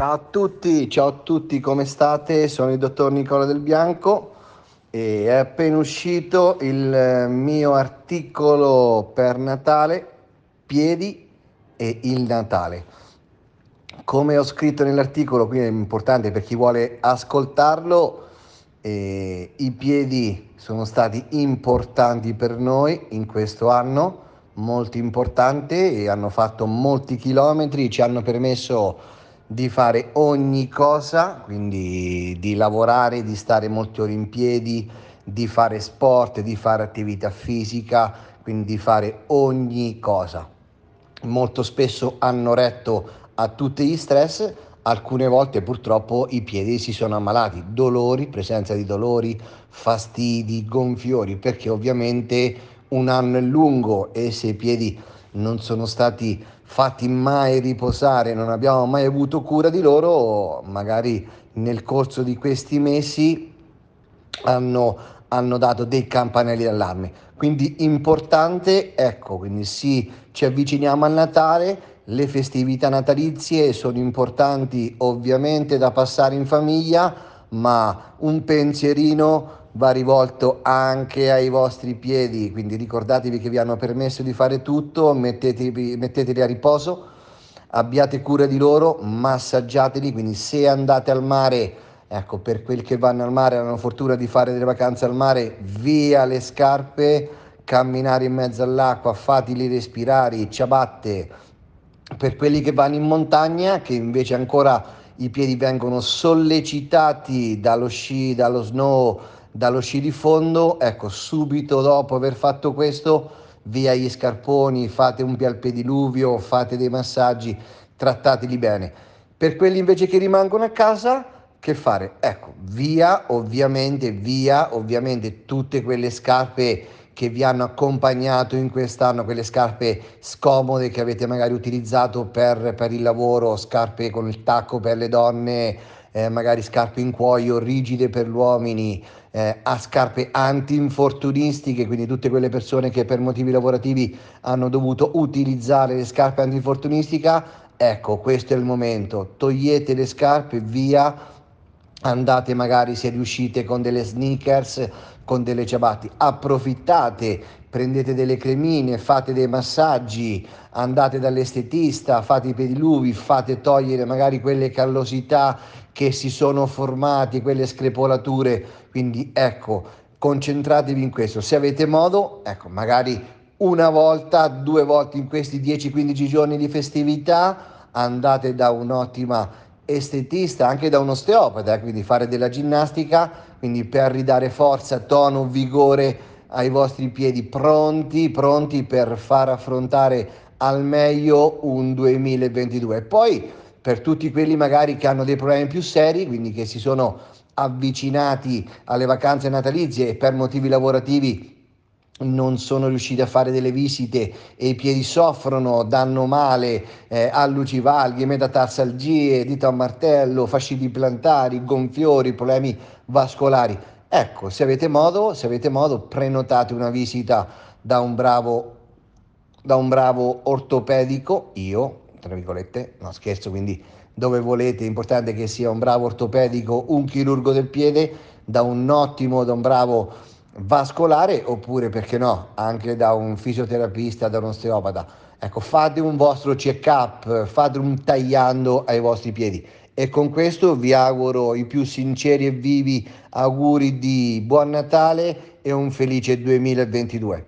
Ciao a tutti, ciao a tutti, come state? Sono il dottor Nicola Del Bianco e è appena uscito il mio articolo per Natale, piedi e il Natale. Come ho scritto nell'articolo, quindi è importante per chi vuole ascoltarlo, eh, i piedi sono stati importanti per noi in questo anno, molto importanti, e hanno fatto molti chilometri, ci hanno permesso di fare ogni cosa, quindi di lavorare, di stare molte ore in piedi, di fare sport, di fare attività fisica, quindi di fare ogni cosa. Molto spesso hanno retto a tutti gli stress, alcune volte purtroppo i piedi si sono ammalati, dolori, presenza di dolori, fastidi, gonfiori, perché ovviamente un anno è lungo e se i piedi non sono stati fatti mai riposare, non abbiamo mai avuto cura di loro, magari nel corso di questi mesi hanno, hanno dato dei campanelli d'allarme. Quindi importante, ecco, quindi sì, ci avviciniamo al Natale, le festività natalizie sono importanti ovviamente da passare in famiglia, ma un pensierino va rivolto anche ai vostri piedi, quindi ricordatevi che vi hanno permesso di fare tutto, mettetevi, metteteli a riposo, abbiate cura di loro, massaggiateli, quindi se andate al mare, ecco, per quelli che vanno al mare, hanno fortuna di fare delle vacanze al mare, via le scarpe, camminare in mezzo all'acqua, fateli respirare, ciabatte, per quelli che vanno in montagna, che invece ancora i piedi vengono sollecitati dallo sci, dallo snow, dallo sci di fondo, ecco, subito dopo aver fatto questo, via gli scarponi, fate un pialpediluvio, fate dei massaggi, trattateli bene. Per quelli invece che rimangono a casa, che fare? Ecco, via ovviamente, via ovviamente tutte quelle scarpe che vi hanno accompagnato in quest'anno, quelle scarpe scomode che avete magari utilizzato per, per il lavoro, scarpe con il tacco per le donne, eh, magari scarpe in cuoio rigide per gli uomini, eh, a scarpe anti-infortunistiche, quindi tutte quelle persone che per motivi lavorativi hanno dovuto utilizzare le scarpe anti-infortunistica, ecco, questo è il momento, togliete le scarpe, via, andate magari se riuscite con delle sneakers, con delle ciabatte, approfittate, prendete delle cremine, fate dei massaggi, andate dall'estetista, fate i pediluvi, fate togliere magari quelle callosità che si sono formate, quelle screpolature, quindi ecco, concentratevi in questo. Se avete modo, ecco, magari una volta, due volte in questi 10-15 giorni di festività, andate da un'ottima estetista, anche da un osteopata, eh, quindi fare della ginnastica, quindi per ridare forza, tono, vigore ai vostri piedi pronti, pronti per far affrontare al meglio un 2022. Poi per tutti quelli magari che hanno dei problemi più seri, quindi che si sono avvicinati alle vacanze natalizie e per motivi lavorativi non sono riusciti a fare delle visite e i piedi soffrono, danno male, eh, allucivalghe, metatarsalgie, dito a martello, fasciti plantari, gonfiori, problemi vascolari. Ecco, se avete modo, se avete modo prenotate una visita da un bravo, da un bravo ortopedico, io, tra virgolette, no scherzo, quindi dove volete, è importante che sia un bravo ortopedico, un chirurgo del piede, da un ottimo, da un bravo vascolare oppure perché no, anche da un fisioterapista, da un osteopata. Ecco, fate un vostro check-up, fate un tagliando ai vostri piedi. E con questo vi auguro i più sinceri e vivi auguri di buon Natale e un felice 2022.